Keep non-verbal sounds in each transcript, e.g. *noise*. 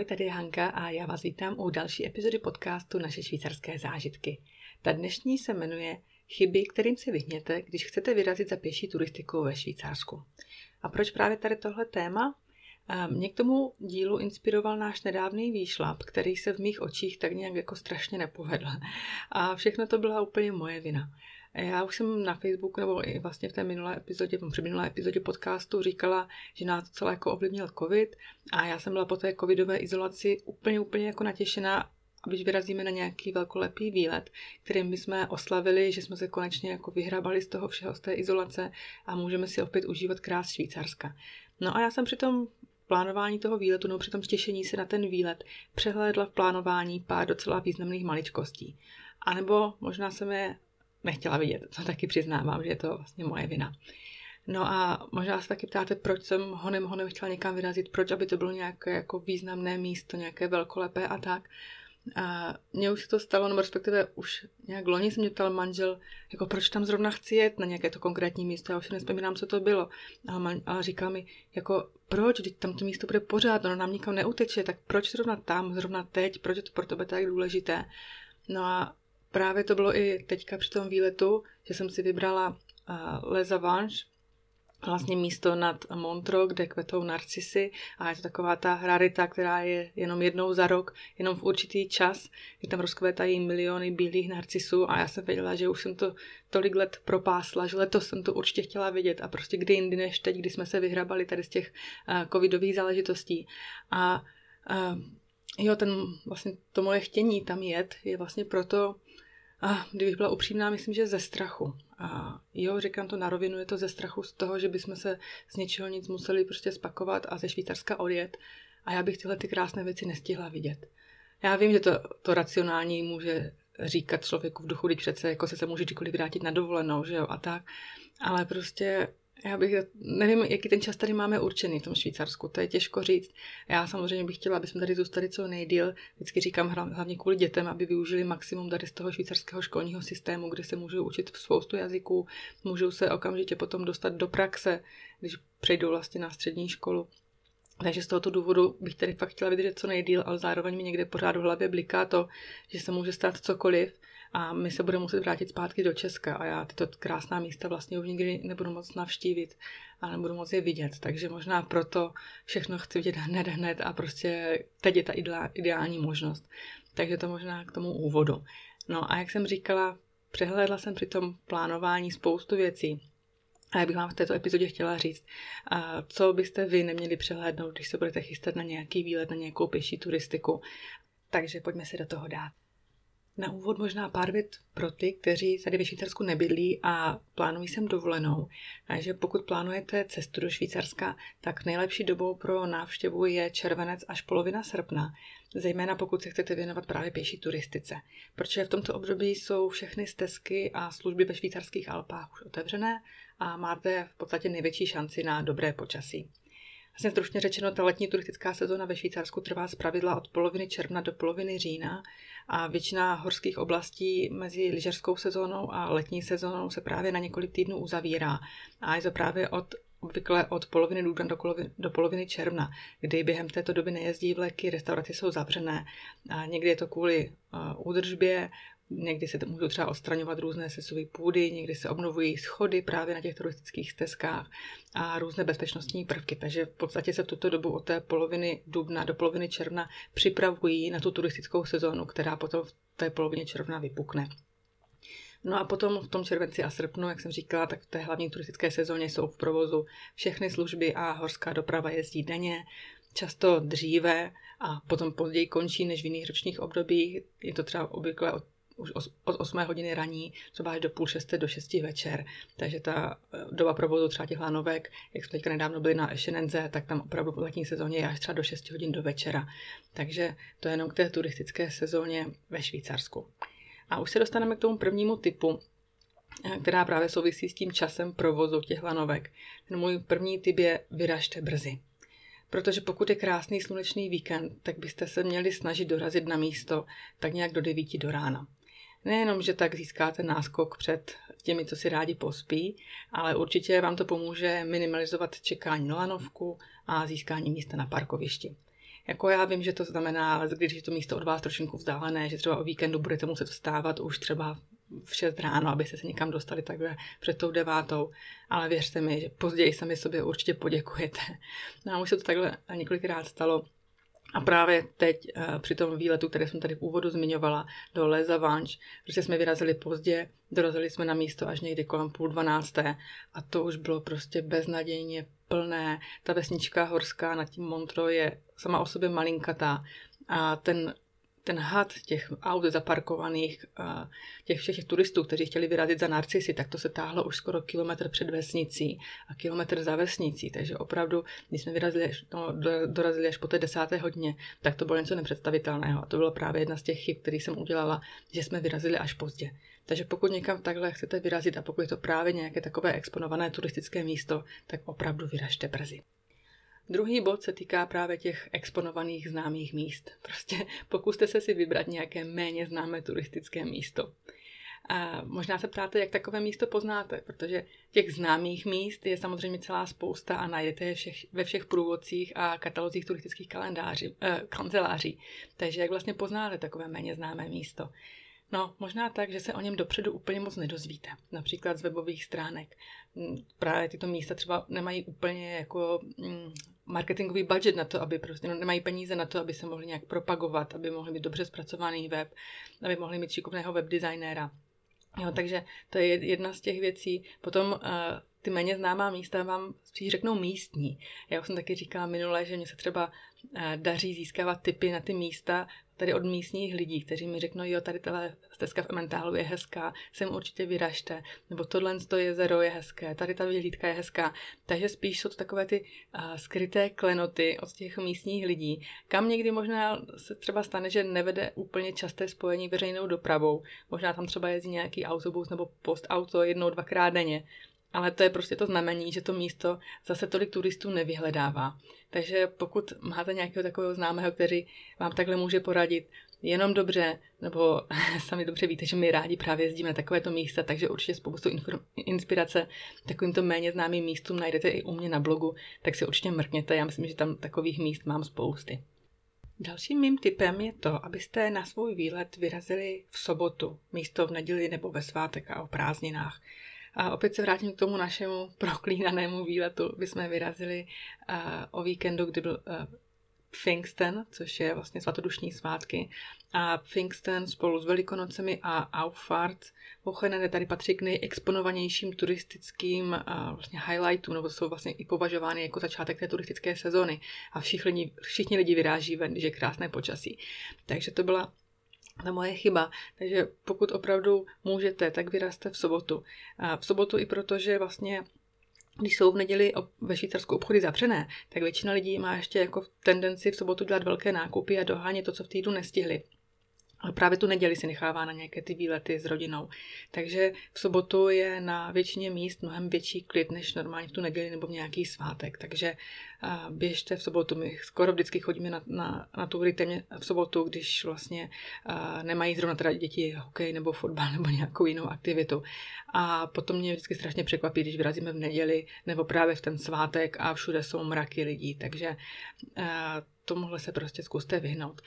Ahoj, tady je Hanka a já vás vítám u další epizody podcastu Naše švýcarské zážitky. Ta dnešní se jmenuje Chyby, kterým se vyhněte, když chcete vyrazit za pěší turistiku ve Švýcarsku. A proč právě tady tohle téma? Mě k tomu dílu inspiroval náš nedávný výšlap, který se v mých očích tak nějak jako strašně nepovedl. A všechno to byla úplně moje vina. Já už jsem na Facebooku nebo i vlastně v té minulé epizodě, v minulé epizodě podcastu říkala, že nás to celé jako ovlivnil covid a já jsem byla po té covidové izolaci úplně, úplně jako natěšená, když vyrazíme na nějaký velkolepý výlet, kterým bychom oslavili, že jsme se konečně jako vyhrabali z toho všeho, z té izolace a můžeme si opět užívat krás Švýcarska. No a já jsem při tom plánování toho výletu nebo při tom těšení se na ten výlet přehlédla v plánování pár docela významných maličkostí. A nebo možná jsem je nechtěla vidět. To taky přiznávám, že je to vlastně moje vina. No a možná se taky ptáte, proč jsem honem honem chtěla někam vyrazit, proč, aby to bylo nějaké jako významné místo, nějaké velkolepé a tak. A mně už se to stalo, nebo respektive už nějak loni se mě ptal manžel, jako proč tam zrovna chci jet na nějaké to konkrétní místo, já už si nespomínám, co to bylo. A, man, a říká mi, jako proč, když tam to místo bude pořád, ono nám nikam neuteče, tak proč zrovna tam, zrovna teď, proč je to pro tebe tak důležité. No a právě to bylo i teďka při tom výletu, že jsem si vybrala uh, Les Avanches, vlastně místo nad Montro, kde kvetou narcisy a je to taková ta rarita, která je jenom jednou za rok, jenom v určitý čas, kdy tam rozkvétají miliony bílých narcisů a já jsem věděla, že už jsem to tolik let propásla, že letos jsem to určitě chtěla vidět a prostě kdy jindy než teď, kdy jsme se vyhrabali tady z těch uh, covidových záležitostí. A uh, jo, ten vlastně to moje chtění tam jet je vlastně proto, a kdybych byla upřímná, myslím, že ze strachu. A jo, říkám to na rovinu, je to ze strachu z toho, že bychom se z něčeho nic museli prostě spakovat a ze Švýcarska odjet. A já bych tyhle ty krásné věci nestihla vidět. Já vím, že to, to racionální může říkat člověku v duchu, když přece jako se, se může kdykoliv vrátit na dovolenou, že jo, a tak. Ale prostě já bych, nevím, jaký ten čas tady máme určený v tom Švýcarsku, to je těžko říct. Já samozřejmě bych chtěla, aby jsme tady zůstali co nejdíl. Vždycky říkám hlavně kvůli dětem, aby využili maximum tady z toho švýcarského školního systému, kde se můžou učit spoustu jazyků, můžou se okamžitě potom dostat do praxe, když přejdou vlastně na střední školu. Takže z tohoto důvodu bych tady fakt chtěla vydržet co nejdíl, ale zároveň mi někde pořád v hlavě bliká to, že se může stát cokoliv a my se budeme muset vrátit zpátky do Česka a já tyto krásná místa vlastně už nikdy nebudu moc navštívit a nebudu moc je vidět, takže možná proto všechno chci vidět hned, hned a prostě teď je ta ideální možnost. Takže to možná k tomu úvodu. No a jak jsem říkala, přehlédla jsem při tom plánování spoustu věcí, a já bych vám v této epizodě chtěla říct, co byste vy neměli přehlédnout, když se budete chystat na nějaký výlet, na nějakou pěší turistiku. Takže pojďme se do toho dát. Na úvod možná pár vět pro ty, kteří tady ve Švýcarsku nebydlí a plánují sem dovolenou. Takže pokud plánujete cestu do Švýcarska, tak nejlepší dobou pro návštěvu je červenec až polovina srpna, zejména pokud se chcete věnovat právě pěší turistice. Protože v tomto období jsou všechny stezky a služby ve švýcarských Alpách už otevřené a máte v podstatě největší šanci na dobré počasí. Vlastně stručně řečeno, ta letní turistická sezóna ve Švýcarsku trvá z pravidla od poloviny června do poloviny října a většina horských oblastí mezi lyžařskou sezónou a letní sezónou se právě na několik týdnů uzavírá. A je to právě od obvykle od poloviny dubna do, do poloviny června, kdy během této doby nejezdí vleky, restaurace jsou zavřené. A někdy je to kvůli uh, údržbě, Někdy se můžou třeba odstraňovat různé sesové půdy, někdy se obnovují schody právě na těch turistických stezkách a různé bezpečnostní prvky. Takže v podstatě se v tuto dobu od té poloviny dubna do poloviny června připravují na tu turistickou sezónu, která potom v té polovině června vypukne. No a potom v tom červenci a srpnu, jak jsem říkala, tak v té hlavní turistické sezóně jsou v provozu všechny služby a horská doprava jezdí denně, často dříve a potom později končí než v jiných ročních obdobích. Je to třeba obvykle od už od 8 hodiny raní, třeba až do půl šesté do 6 večer. Takže ta eh, doba provozu třeba těch lanovek, jak jsme teďka nedávno byli na Ešenenze, tak tam opravdu v letní sezóně je až třeba do 6 hodin do večera. Takže to je jenom k té turistické sezóně ve Švýcarsku. A už se dostaneme k tomu prvnímu typu, eh, která právě souvisí s tím časem provozu těch lanovek. Ten můj první typ je vyražte brzy. Protože pokud je krásný slunečný víkend, tak byste se měli snažit dorazit na místo tak nějak do 9 do rána. Nejenom, že tak získáte náskok před těmi, co si rádi pospí, ale určitě vám to pomůže minimalizovat čekání na lanovku a získání místa na parkovišti. Jako já vím, že to znamená, když je to místo od vás trošinku vzdálené, že třeba o víkendu budete muset vstávat už třeba v 6 ráno, abyste se někam dostali takhle před tou devátou, ale věřte mi, že později sami sobě určitě poděkujete. No a už se to takhle několikrát stalo, a právě teď eh, při tom výletu, který jsem tady v úvodu zmiňovala, do Les Avanche, protože jsme vyrazili pozdě, dorazili jsme na místo až někdy kolem půl dvanácté a to už bylo prostě beznadějně plné. Ta vesnička horská nad tím Montro je sama o sobě malinkatá a ten ten had těch aut zaparkovaných, těch všech turistů, kteří chtěli vyrazit za narcisy, tak to se táhlo už skoro kilometr před vesnicí a kilometr za vesnicí. Takže opravdu, když jsme vyrazili, no, dorazili až po té desáté hodině, tak to bylo něco nepředstavitelného. A to bylo právě jedna z těch chyb, které jsem udělala, že jsme vyrazili až pozdě. Takže pokud někam takhle chcete vyrazit a pokud je to právě nějaké takové exponované turistické místo, tak opravdu vyražte brzy. Druhý bod se týká právě těch exponovaných známých míst. Prostě pokuste se si vybrat nějaké méně známé turistické místo. A možná se ptáte, jak takové místo poznáte, protože těch známých míst je samozřejmě celá spousta a najdete je všech, ve všech průvodcích a katalozích turistických kalendáří, eh, kanceláří. Takže jak vlastně poznáte takové méně známé místo? No, možná tak, že se o něm dopředu úplně moc nedozvíte. Například z webových stránek. Mm, právě tyto místa třeba nemají úplně jako mm, marketingový budget na to, aby prostě no, nemají peníze na to, aby se mohli nějak propagovat, aby mohli mít dobře zpracovaný web, aby mohli mít šikovného webdesignéra. Jo, takže to je jedna z těch věcí. Potom uh, ty méně známá místa vám spíš řeknou místní. Já už jsem taky říkala minule, že mě se třeba uh, daří získávat typy na ty místa tady od místních lidí, kteří mi řeknou, jo, tady tahle stezka v Ementálu je hezká, sem určitě vyražte, nebo tohle to jezero je hezké, tady ta vyhlídka je hezká. Takže spíš jsou to takové ty uh, skryté klenoty od těch místních lidí, kam někdy možná se třeba stane, že nevede úplně časté spojení veřejnou dopravou. Možná tam třeba jezdí nějaký autobus nebo postauto jednou, dvakrát denně. Ale to je prostě to znamení, že to místo zase tolik turistů nevyhledává. Takže pokud máte nějakého takového známého, který vám takhle může poradit, jenom dobře, nebo *laughs* sami dobře víte, že my rádi právě jezdíme na takovéto místa, takže určitě spoustu inspirace takovýmto méně známým místům najdete i u mě na blogu, tak si určitě mrkněte, já myslím, že tam takových míst mám spousty. Dalším mým typem je to, abyste na svůj výlet vyrazili v sobotu, místo v neděli nebo ve svátek a o prázdninách. A opět se vrátím k tomu našemu *laughs* proklínanému výletu. My jsme vyrazili uh, o víkendu, kdy byl uh, Pfingsten, což je vlastně svatodušní svátky. A Pfingsten spolu s Velikonocemi a Auffahrt Wochenende tady patří k nejexponovanějším turistickým uh, vlastně highlightům, nebo jsou vlastně i považovány jako začátek té turistické sezony. A všichni, všichni lidi vyráží ven, když je krásné počasí. Takže to byla to moje chyba. Takže pokud opravdu můžete, tak vyrazte v sobotu. A v sobotu i proto, že vlastně když jsou v neděli ve Švýcarsku obchody zavřené, tak většina lidí má ještě jako tendenci v sobotu dělat velké nákupy a dohánět to, co v týdnu nestihli. Ale právě tu neděli si nechává na nějaké ty výlety s rodinou. Takže v sobotu je na většině míst mnohem větší klid než normálně v tu neděli nebo v nějaký svátek. Takže běžte v sobotu. My skoro vždycky chodíme na, na, na tury témě v sobotu, když vlastně nemají zrovna teda děti hokej nebo fotbal nebo nějakou jinou aktivitu. A potom mě vždycky strašně překvapí, když vyrazíme v neděli nebo právě v ten svátek a všude jsou mraky lidí. Takže tomuhle se prostě zkuste vyhnout.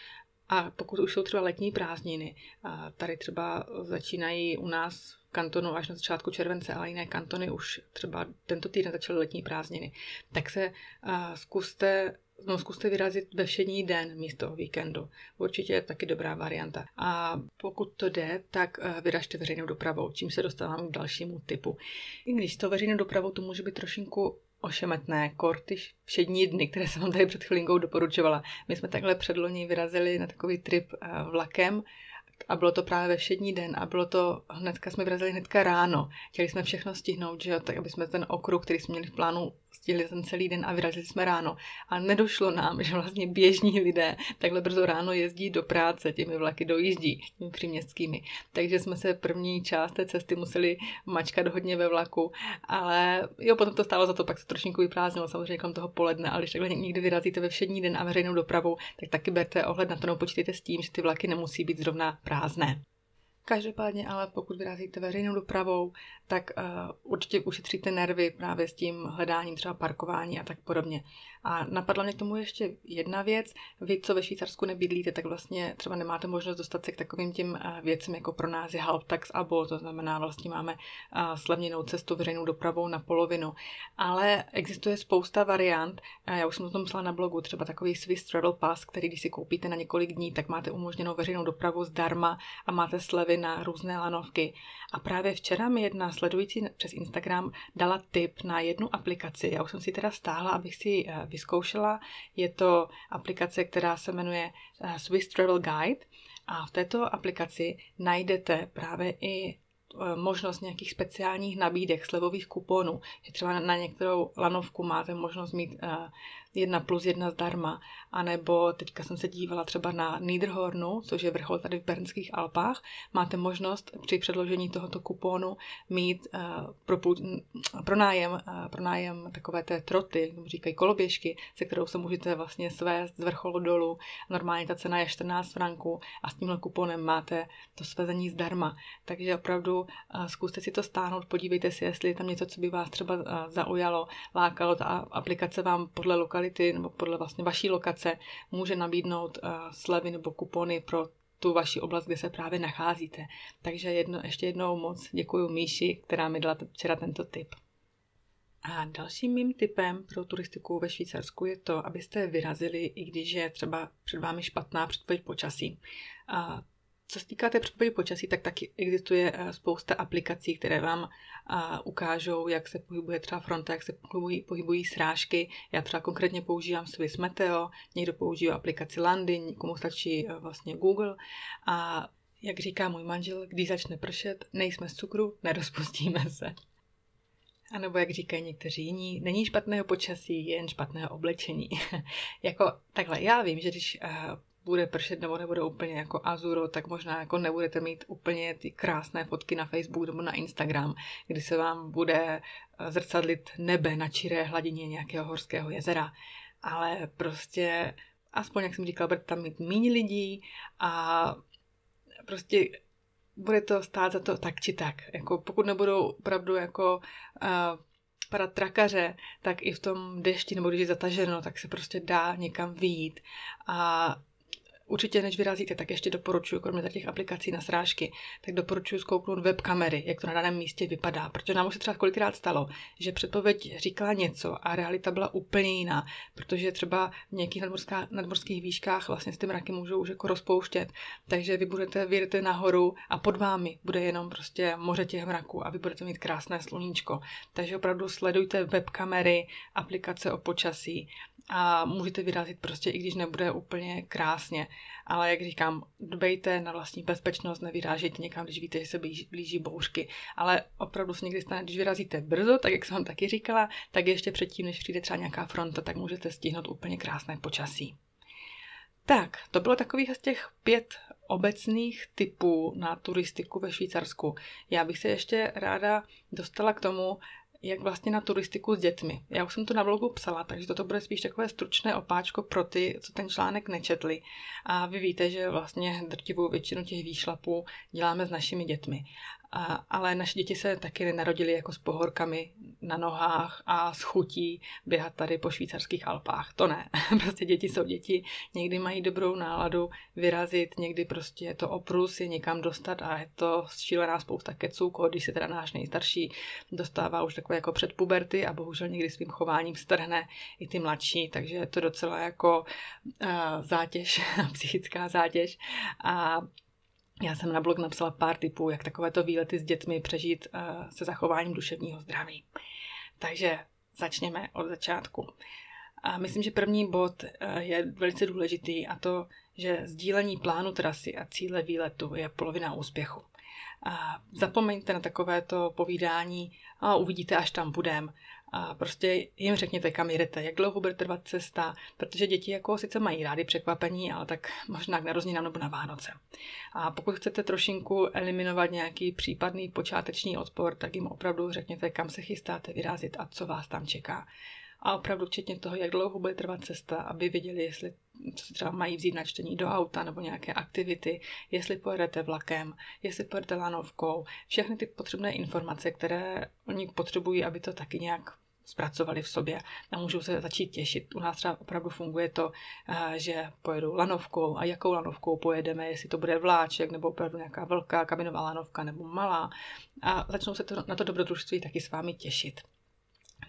A pokud už jsou třeba letní prázdniny, a tady třeba začínají u nás v kantonu až na začátku července, ale jiné kantony už třeba tento týden začaly letní prázdniny, tak se a, zkuste No, zkuste vyrazit ve všední den místo víkendu. Určitě je taky dobrá varianta. A pokud to jde, tak vyražte veřejnou dopravou, čím se dostávám k dalšímu typu. I když to veřejnou dopravou to může být trošinku ošemetné, korty všední dny, které jsem vám tady před chvilinkou doporučovala. My jsme takhle předloni vyrazili na takový trip eh, vlakem a bylo to právě ve všední den a bylo to, hnedka jsme vyrazili hnedka ráno. Chtěli jsme všechno stihnout, že jo, tak aby jsme ten okruh, který jsme měli v plánu, stihli ten celý den a vyrazili jsme ráno. A nedošlo nám, že vlastně běžní lidé takhle brzo ráno jezdí do práce, těmi vlaky dojíždí, těmi příměstskými. Takže jsme se první část té cesty museli mačkat hodně ve vlaku, ale jo, potom to stálo za to, pak se trošku vyprázdnilo samozřejmě kolem toho poledne, ale když takhle někdy vyrazíte ve všední den a veřejnou dopravou, tak taky berte ohled na to, no počítejte s tím, že ty vlaky nemusí být zrovna prázdné. Každopádně ale pokud vyrazíte veřejnou dopravou, tak uh, určitě ušetříte nervy právě s tím hledáním třeba parkování a tak podobně. A napadla mě k tomu ještě jedna věc. Vy, co ve Švýcarsku nebydlíte, tak vlastně třeba nemáte možnost dostat se k takovým těm uh, věcem, jako pro nás je Halbtax Abo, to znamená vlastně máme uh, slevněnou cestu veřejnou dopravou na polovinu. Ale existuje spousta variant. Já už jsem o tom psala na blogu, třeba takový Swiss Travel Pass, který když si koupíte na několik dní, tak máte umožněnou veřejnou dopravu zdarma a máte slevy na různé lanovky. A právě včera mi jedna sledující přes Instagram dala tip na jednu aplikaci. Já už jsem si teda stáhla, abych si eh, vyzkoušela. Je to aplikace, která se jmenuje eh, Swiss Travel Guide. A v této aplikaci najdete právě i eh, možnost nějakých speciálních nabídek, slevových kuponů, že třeba na některou lanovku máte možnost mít jedna plus jedna zdarma. A nebo teďka jsem se dívala třeba na Niederhornu, což je vrchol tady v Bernských Alpách. Máte možnost při předložení tohoto kuponu mít uh, pro, pro, nájem, uh, pro nájem takové té troty, říkají koloběžky, se kterou se můžete vlastně svést z vrcholu dolů. Normálně ta cena je 14 franků a s tímhle kuponem máte to svezení zdarma. Takže opravdu uh, zkuste si to stáhnout, podívejte si, jestli je tam něco, co by vás třeba uh, zaujalo, lákalo. Ta aplikace vám podle lokality lokality nebo podle vlastně vaší lokace může nabídnout uh, slevy nebo kupony pro tu vaši oblast, kde se právě nacházíte. Takže jedno, ještě jednou moc děkuji Míši, která mi dala včera tento tip. A dalším mým tipem pro turistiku ve Švýcarsku je to, abyste vyrazili, i když je třeba před vámi špatná předpověď počasí. A co se týká té předpovědi počasí, tak taky existuje eh, spousta aplikací, které vám eh, ukážou, jak se pohybuje třeba fronta, jak se pohybují, pohybují srážky. Já třeba konkrétně používám Swiss Meteo, někdo používá aplikaci Landy, někomu stačí eh, vlastně Google. A jak říká můj manžel, když začne pršet, nejsme z cukru, *laughs* nerozpustíme se. A nebo jak říkají někteří jiní, není špatného počasí, jen špatného oblečení. *laughs* jako takhle, já vím, že když bude pršet nebo nebude úplně jako azuro, tak možná jako nebudete mít úplně ty krásné fotky na Facebook nebo na Instagram, kdy se vám bude eh, zrcadlit nebe na čiré hladině nějakého horského jezera. Ale prostě, aspoň jak jsem říkal, bude tam mít méně lidí a prostě bude to stát za to tak či tak. Jako pokud nebudou opravdu jako uh, padat trakaře, tak i v tom dešti nebo když je zataženo, tak se prostě dá někam vyjít. A Určitě, než vyrazíte, tak ještě doporučuji, kromě těch aplikací na srážky, tak doporučuji zkouknout webkamery, jak to na daném místě vypadá. Protože nám už se třeba kolikrát stalo, že předpověď říkala něco a realita byla úplně jiná, protože třeba v nějakých nadmorských výškách vlastně se ty mraky můžou už jako rozpouštět. Takže vy budete, vyjedete nahoru a pod vámi bude jenom prostě moře těch mraků a vy budete mít krásné sluníčko. Takže opravdu sledujte webkamery, aplikace o počasí a můžete vyrazit prostě, i když nebude úplně krásně. Ale jak říkám, dbejte na vlastní bezpečnost, nevyrážejte někam, když víte, že se blíží, blíží bouřky. Ale opravdu se někdy stane, když vyrazíte brzo, tak jak jsem vám taky říkala, tak ještě předtím, než přijde třeba nějaká fronta, tak můžete stihnout úplně krásné počasí. Tak, to bylo takových z těch pět obecných typů na turistiku ve Švýcarsku. Já bych se ještě ráda dostala k tomu, jak vlastně na turistiku s dětmi. Já už jsem to na blogu psala, takže toto bude spíš takové stručné opáčko pro ty, co ten článek nečetli. A vy víte, že vlastně drtivou většinu těch výšlapů děláme s našimi dětmi. A, ale naše děti se taky nenarodily jako s pohorkami na nohách a s chutí běhat tady po švýcarských Alpách. To ne. *laughs* prostě děti jsou děti. Někdy mají dobrou náladu vyrazit, někdy prostě je to oprus je někam dostat a je to šílená spousta keců, když se teda náš nejstarší dostává už takové jako před puberty a bohužel někdy svým chováním strhne i ty mladší, takže je to docela jako uh, zátěž, *laughs* psychická zátěž a já jsem na blog napsala pár tipů, jak takovéto výlety s dětmi přežít uh, se zachováním duševního zdraví. Takže začněme od začátku. A myslím, že první bod uh, je velice důležitý a to, že sdílení plánu trasy a cíle výletu je polovina úspěchu. A zapomeňte na takovéto povídání a uvidíte, až tam budem a prostě jim řekněte, kam jdete, jak dlouho bude trvat cesta, protože děti jako sice mají rády překvapení, ale tak možná k narozeninám nebo na Vánoce. A pokud chcete trošinku eliminovat nějaký případný počáteční odpor, tak jim opravdu řekněte, kam se chystáte vyrazit a co vás tam čeká. a opravdu včetně toho, jak dlouho bude trvat cesta, aby věděli, jestli co si třeba mají vzít na čtení do auta nebo nějaké aktivity, jestli pojedete vlakem, jestli pojedete lanovkou, všechny ty potřebné informace, které oni potřebují, aby to taky nějak zpracovali v sobě a můžou se začít těšit. U nás třeba opravdu funguje to, eh, že pojedu lanovkou a jakou lanovkou pojedeme, jestli to bude vláček nebo opravdu nějaká velká kabinová lanovka nebo malá a začnou se to, na to dobrodružství taky s vámi těšit.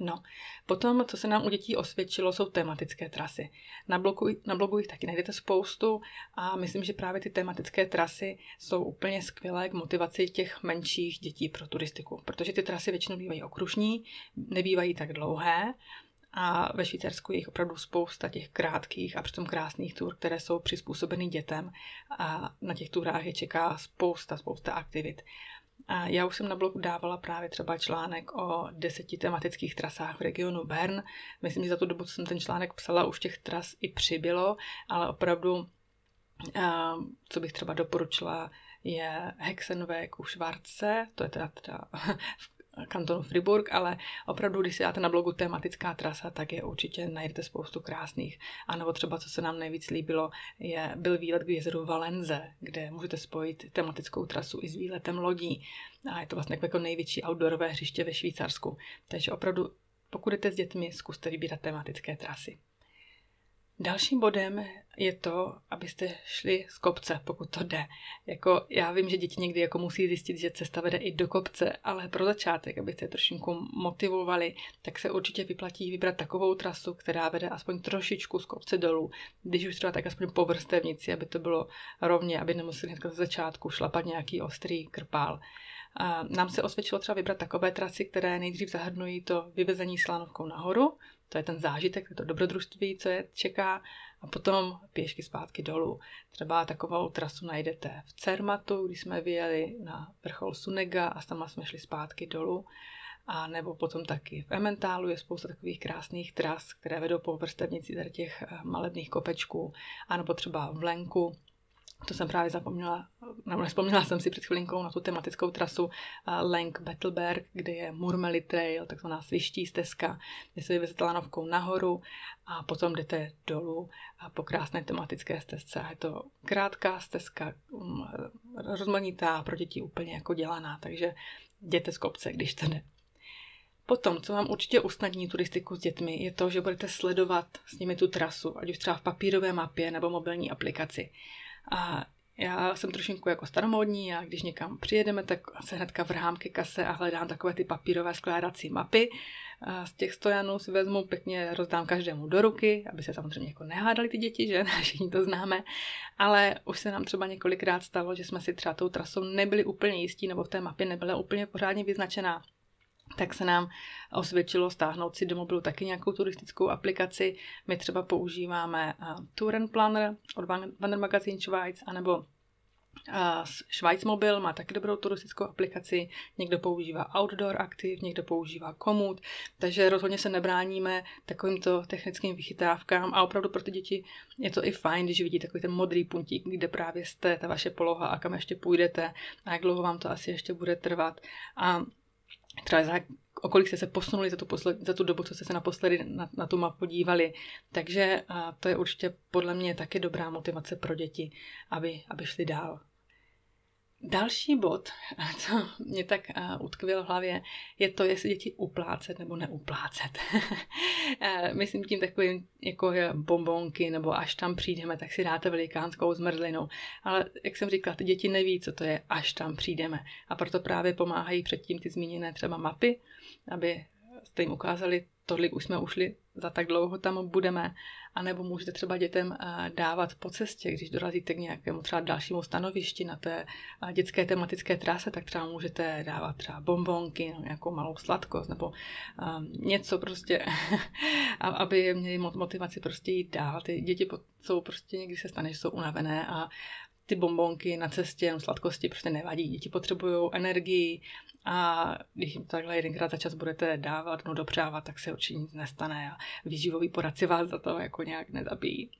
No, potom, co se nám u dětí osvědčilo, jsou tematické trasy. Na blogu, na blogu jich taky najdete spoustu a myslím, že právě ty tematické trasy jsou úplně skvělé k motivaci těch menších dětí pro turistiku, protože ty trasy většinou bývají okružní, nebývají tak dlouhé a ve Švýcarsku je jich opravdu spousta těch krátkých a přitom krásných tur, které jsou přizpůsobeny dětem a na těch turách je čeká spousta, spousta aktivit. Já už jsem na blogu dávala právě třeba článek o deseti tematických trasách v regionu Bern. Myslím, že za tu dobu, co jsem ten článek psala, už těch tras i přibylo, ale opravdu, co bych třeba doporučila, je Hexenweg u Švarce, to je teda, teda *laughs* v kantonu Friburg, ale opravdu, když si dáte na blogu tematická trasa, tak je určitě najdete spoustu krásných. A nebo třeba, co se nám nejvíc líbilo, je, byl výlet k jezeru Valenze, kde můžete spojit tematickou trasu i s výletem lodí. A je to vlastně jako největší outdoorové hřiště ve Švýcarsku. Takže opravdu, pokud jdete s dětmi, zkuste vybírat tematické trasy. Dalším bodem je to, abyste šli z kopce, pokud to jde. Jako, já vím, že děti někdy jako musí zjistit, že cesta vede i do kopce, ale pro začátek, abyste je trošku motivovali, tak se určitě vyplatí vybrat takovou trasu, která vede aspoň trošičku z kopce dolů. Když už třeba tak aspoň po vrstevnici, aby to bylo rovně, aby nemuseli hned z začátku šlapat nějaký ostrý krpál. A nám se osvědčilo třeba vybrat takové trasy, které nejdřív zahrnují to vyvezení slanovkou nahoru, to je ten zážitek, to dobrodružství, co je čeká, a potom pěšky zpátky dolů. Třeba takovou trasu najdete v Cermatu, když jsme vyjeli na vrchol Sunega a tam jsme šli zpátky dolů. A nebo potom taky v Ementálu je spousta takových krásných tras, které vedou po vrstevnici tady těch eh, malebných kopečků. A nebo třeba v Lenku, to jsem právě zapomněla, nebo nespomněla jsem si před chvilinkou na tu tematickou trasu Lenk Battleberg, kde je Murmeli Trail, takzvaná sviští stezka, kde se vyvezete lanovkou nahoru a potom jdete dolů a po krásné tematické stezce. Je to krátká stezka, um, rozmanitá, pro děti úplně jako dělaná, takže jděte z kopce, když to jde. Potom, co vám určitě usnadní turistiku s dětmi, je to, že budete sledovat s nimi tu trasu, ať už třeba v papírové mapě nebo mobilní aplikaci. A já jsem trošinku jako staromódní a když někam přijedeme, tak se hnedka vrhám ke kase a hledám takové ty papírové skládací mapy. A z těch stojanů si vezmu pěkně, rozdám každému do ruky, aby se samozřejmě jako nehádali ty děti, že *laughs* všichni to známe, ale už se nám třeba několikrát stalo, že jsme si třeba tou trasou nebyli úplně jistí, nebo v té mapě nebyla úplně pořádně vyznačená tak se nám osvědčilo stáhnout si do mobilu taky nějakou turistickou aplikaci. My třeba používáme uh, Touren Planner od Wander Magazine Schweiz, anebo uh, Schweiz Mobil má taky dobrou turistickou aplikaci, někdo používá Outdoor Active, někdo používá Komoot, takže rozhodně se nebráníme takovýmto technickým vychytávkám a opravdu pro ty děti je to i fajn, když vidí takový ten modrý puntík, kde právě jste, ta vaše poloha a kam ještě půjdete a jak dlouho vám to asi ještě bude trvat. A třeba za o kolik jste se posunuli za tu, posled, za tu dobu, co jste se naposledy na, na tu mapu dívali. Takže a to je určitě podle mě taky dobrá motivace pro děti, aby, aby šli dál. Další bod, co mě tak utkvěl v hlavě, je to, jestli děti uplácet nebo neuplácet. *laughs* Myslím tím takovým, jako je bombonky, nebo až tam přijdeme, tak si dáte velikánskou zmrzlinu. Ale jak jsem říkala, ty děti neví, co to je, až tam přijdeme. A proto právě pomáhají předtím ty zmíněné třeba mapy, aby jste jim ukázali, tolik už jsme ušli, za tak dlouho tam budeme, anebo můžete třeba dětem eh, dávat po cestě, když dorazíte k nějakému třeba dalšímu stanovišti na té eh, dětské tematické trase, tak třeba můžete dávat třeba bombonky, nebo nějakou malou sladkost, nebo um, něco prostě, *laughs* aby měli motivaci prostě jít dál. Ty děti jsou prostě někdy se stane, že jsou unavené a ty bombonky na cestě, jenom sladkosti prostě nevadí. Děti potřebují energii a když jim takhle jedenkrát za čas budete dávat, no dopřávat, tak se určitě nic nestane a výživový poradci vás za to jako nějak nezabijí.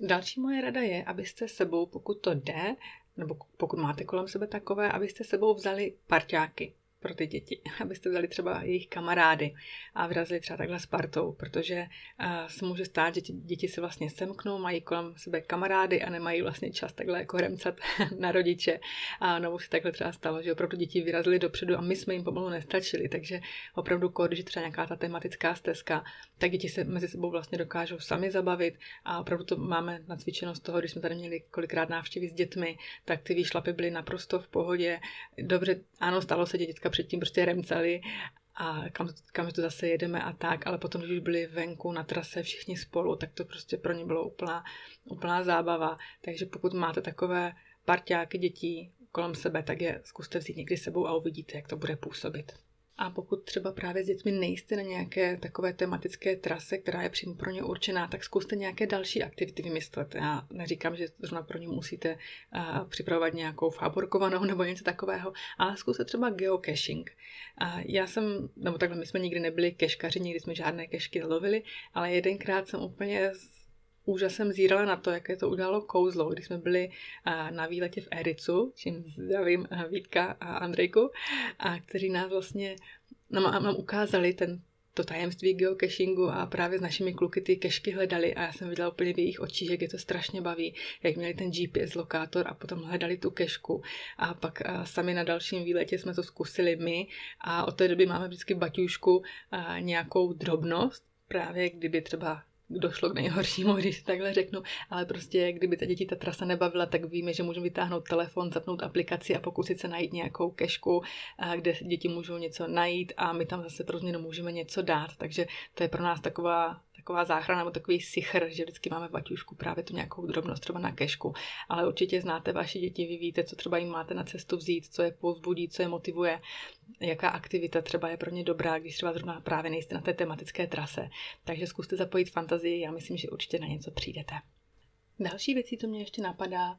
Další moje rada je, abyste sebou, pokud to jde, nebo pokud máte kolem sebe takové, abyste sebou vzali parťáky. Pro ty děti, *laughs* abyste vzali třeba jejich kamarády a vyrazili třeba takhle s partou, protože uh, se může stát, že děti se vlastně semknou, mají kolem sebe kamarády a nemají vlastně čas takhle jako remcat *laughs* na rodiče. A nebo se takhle třeba stalo, že opravdu děti vyrazili dopředu a my jsme jim pomalu nestačili, takže opravdu, když je třeba nějaká ta tematická stezka, tak děti se mezi sebou vlastně dokážou sami zabavit a opravdu to máme nacvičeno z toho, když jsme tady měli kolikrát návštěvy s dětmi, tak ty výšlapy byly naprosto v pohodě. Dobře, ano, stalo se, že děcka předtím prostě remcali a kam, kam to zase jedeme a tak, ale potom, když byli venku na trase všichni spolu, tak to prostě pro ně bylo úplná, úplná zábava. Takže pokud máte takové parťáky dětí kolem sebe, tak je zkuste vzít někdy sebou a uvidíte, jak to bude působit. A pokud třeba právě s dětmi nejste na nějaké takové tematické trase, která je přímo pro ně určená, tak zkuste nějaké další aktivity vymyslet. Já neříkám, že zrovna pro ně musíte připravovat nějakou fáborkovanou nebo něco takového, ale zkuste třeba geocaching. Já jsem, nebo takhle, my jsme nikdy nebyli keškaři, nikdy jsme žádné kešky lovili, ale jedenkrát jsem úplně úžasem zírala na to, jaké to udělalo kouzlo, když jsme byli na výletě v Ericu, čím zdravím Vítka a Andrejku, a kteří nás vlastně nám, nám ukázali ten, to tajemství geocachingu a právě s našimi kluky ty kešky hledali a já jsem viděla úplně v jejich očích, jak je to strašně baví, jak měli ten GPS lokátor a potom hledali tu kešku. A pak a sami na dalším výletě jsme to zkusili my a od té doby máme vždycky baťušku nějakou drobnost, právě kdyby třeba došlo k nejhoršímu, když si takhle řeknu, ale prostě kdyby ta děti ta trasa nebavila, tak víme, že můžeme vytáhnout telefon, zapnout aplikaci a pokusit se najít nějakou kešku, kde děti můžou něco najít a my tam zase pro změnu můžeme něco dát, takže to je pro nás taková taková záchrana nebo takový sichr, že vždycky máme v baťušku právě tu nějakou drobnost třeba na kešku. Ale určitě znáte vaše děti, vy víte, co třeba jim máte na cestu vzít, co je povzbudí, co je motivuje, jaká aktivita třeba je pro ně dobrá, když třeba zrovna právě nejste na té tematické trase. Takže zkuste zapojit fantazii, já myslím, že určitě na něco přijdete. Další věcí, co mě ještě napadá,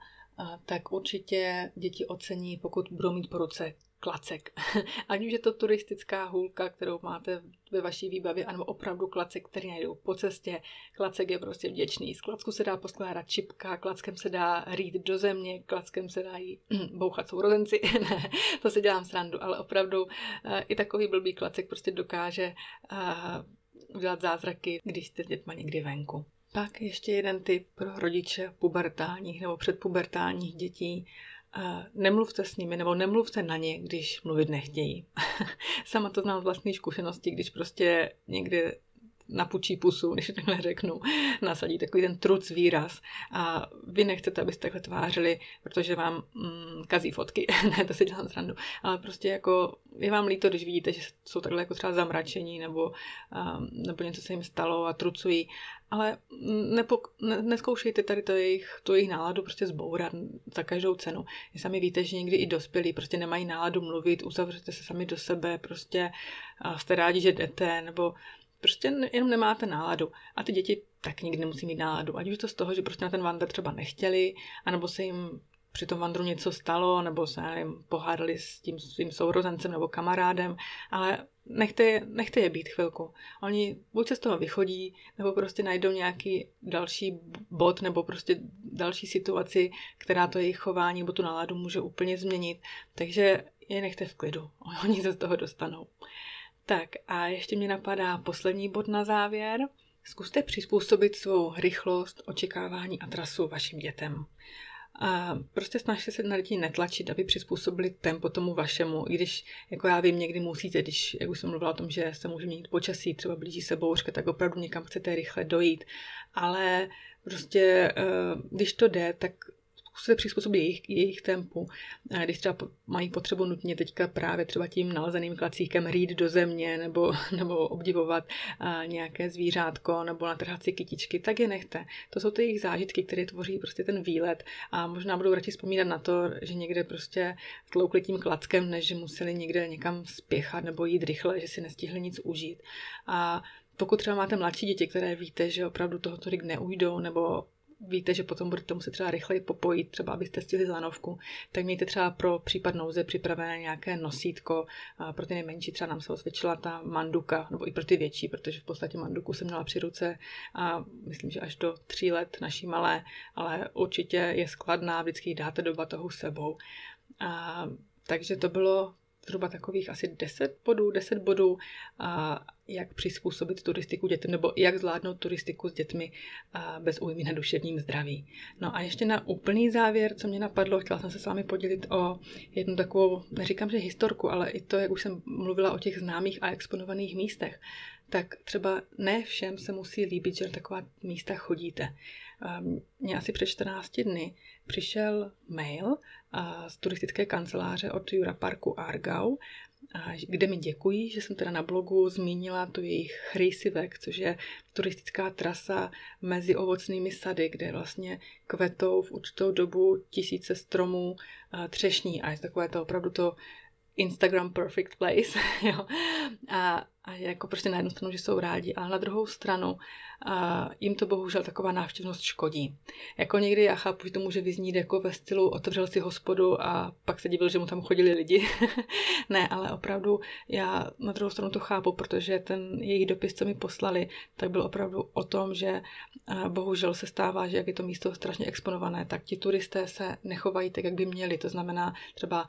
tak určitě děti ocení, pokud budou mít po ruce klacek. *laughs* Ať už je to turistická hůlka, kterou máte ve vaší výbavě, anebo opravdu klacek, který najdou po cestě. Klacek je prostě vděčný. Z klacku se dá poskládat čipka, klackem se dá rýt do země, klackem se dá jí *clears throat* bouchat sourozenci. *laughs* ne, to si dělám srandu, ale opravdu eh, i takový blbý klacek prostě dokáže uh, udělat zázraky, když jste s dětma někdy venku. Pak ještě jeden tip pro rodiče pubertálních nebo předpubertálních dětí nemluvte s nimi nebo nemluvte na ně, když mluvit nechtějí. *laughs* Sama to znám z vlastní zkušenosti, když prostě někde napučí pusu, když takhle řeknu, nasadí takový ten truc výraz. A vy nechcete, abyste takhle tvářili, protože vám mm, kazí fotky, *laughs* ne, to si dělám zrandu, ale prostě jako je vám líto, když vidíte, že jsou takhle jako třeba zamračení nebo, um, nebo něco se jim stalo a trucují, ale nepo, ne, neskoušejte tady to jejich, tu jejich náladu prostě zbourat za každou cenu. Vy sami víte, že někdy i dospělí prostě nemají náladu mluvit, uzavřete se sami do sebe, prostě jste rádi, že jdete, nebo prostě jenom nemáte náladu. A ty děti tak nikdy nemusí mít náladu. Ať už to z toho, že prostě na ten vandr třeba nechtěli, anebo se jim při tom vandru něco stalo, nebo se nevím, pohádali s tím svým sourozencem nebo kamarádem, ale nechte je, nechte je být chvilku. Oni buď se z toho vychodí, nebo prostě najdou nějaký další bod, nebo prostě další situaci, která to jejich chování nebo tu náladu může úplně změnit. Takže je nechte v klidu. *laughs* Oni se z toho dostanou. Tak a ještě mě napadá poslední bod na závěr. Zkuste přizpůsobit svou rychlost, očekávání a trasu vašim dětem. A prostě snažte se na děti netlačit, aby přizpůsobili tempo tomu vašemu, i když, jako já vím, někdy musíte, když, jak už jsem mluvila o tom, že se může měnit počasí, třeba blíží se bouřka, tak opravdu někam chcete rychle dojít. Ale prostě, eh, když to jde, tak se přizpůsobit jejich, jejich tempu. Když třeba mají potřebu nutně teďka právě třeba tím nalezeným klacíkem rýt do země nebo, *laughs* nebo obdivovat nějaké zvířátko nebo natrhat si kytičky, tak je nechte. To jsou ty jejich zážitky, které tvoří prostě ten výlet a možná budou radši vzpomínat na to, že někde prostě tloukli tím klackem, než že museli někde někam spěchat nebo jít rychle, že si nestihli nic užít. A pokud třeba máte mladší děti, které víte, že opravdu toho tolik neujdou nebo víte, že potom budete muset třeba rychleji popojit, třeba abyste stihli lanovku, tak mějte třeba pro případ nouze připravené nějaké nosítko. Pro ty nejmenší třeba nám se osvědčila ta manduka, nebo i pro ty větší, protože v podstatě manduku jsem měla při ruce a myslím, že až do tří let naší malé, ale určitě je skladná, vždycky ji dáte do batohu sebou. A, takže to bylo zhruba takových asi 10 bodů, 10 bodů, a jak přizpůsobit turistiku dětem, nebo jak zvládnout turistiku s dětmi bez újmy na duševním zdraví. No a ještě na úplný závěr, co mě napadlo, chtěla jsem se s vámi podělit o jednu takovou, neříkám, že historku, ale i to, jak už jsem mluvila o těch známých a exponovaných místech, tak třeba ne všem se musí líbit, že na taková místa chodíte. Mně asi před 14 dny přišel mail z turistické kanceláře od Jura Parku Argau, kde mi děkují, že jsem teda na blogu zmínila tu jejich Chrysivek, což je turistická trasa mezi ovocnými sady, kde vlastně kvetou v určitou dobu tisíce stromů třešní a je takové to opravdu to Instagram perfect place. *laughs* jo. A, a jako prostě na jednu stranu, že jsou rádi, ale na druhou stranu a jim to bohužel taková návštěvnost škodí. Jako někdy já chápu, že to může vyznít jako ve stylu otevřel si hospodu a pak se divil, že mu tam chodili lidi. *laughs* ne, ale opravdu já na druhou stranu to chápu, protože ten jejich dopis, co mi poslali, tak byl opravdu o tom, že bohužel se stává, že jak je to místo strašně exponované, tak ti turisté se nechovají tak, jak by měli. To znamená třeba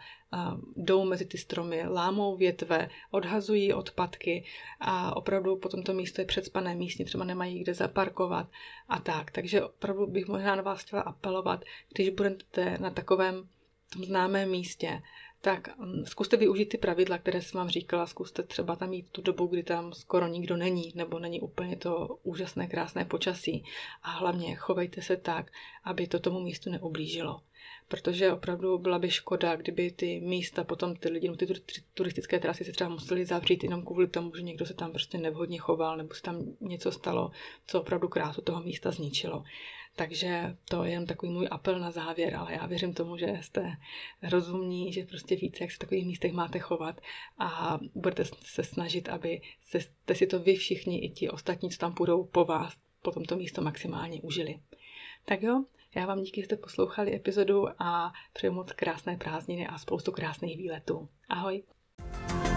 jdou mezi ty stromy, lámou větve, odhazují odpadky a opravdu potom to místo je předspané místně, třeba nemají kde zaparkovat a tak. Takže opravdu bych možná na vás chtěla apelovat, když budete na takovém tom známém místě, tak mm, zkuste využít ty pravidla, které jsem vám říkala. Zkuste třeba tam jít tu dobu, kdy tam skoro nikdo není, nebo není úplně to úžasné, krásné počasí. A hlavně chovejte se tak, aby to tomu místu neublížilo protože opravdu byla by škoda, kdyby ty místa, potom ty lidi, no ty turistické trasy se třeba museli zavřít jenom kvůli tomu, že někdo se tam prostě nevhodně choval nebo se tam něco stalo, co opravdu krásu toho místa zničilo. Takže to je jen takový můj apel na závěr, ale já věřím tomu, že jste rozumní, že prostě více, jak se v takových místech máte chovat a budete se snažit, aby jste si to vy všichni i ti ostatní, co tam půjdou po vás, po tomto místo maximálně užili. Tak jo, já vám díky, že jste poslouchali epizodu a přeju moc krásné prázdniny a spoustu krásných výletů. Ahoj! thank you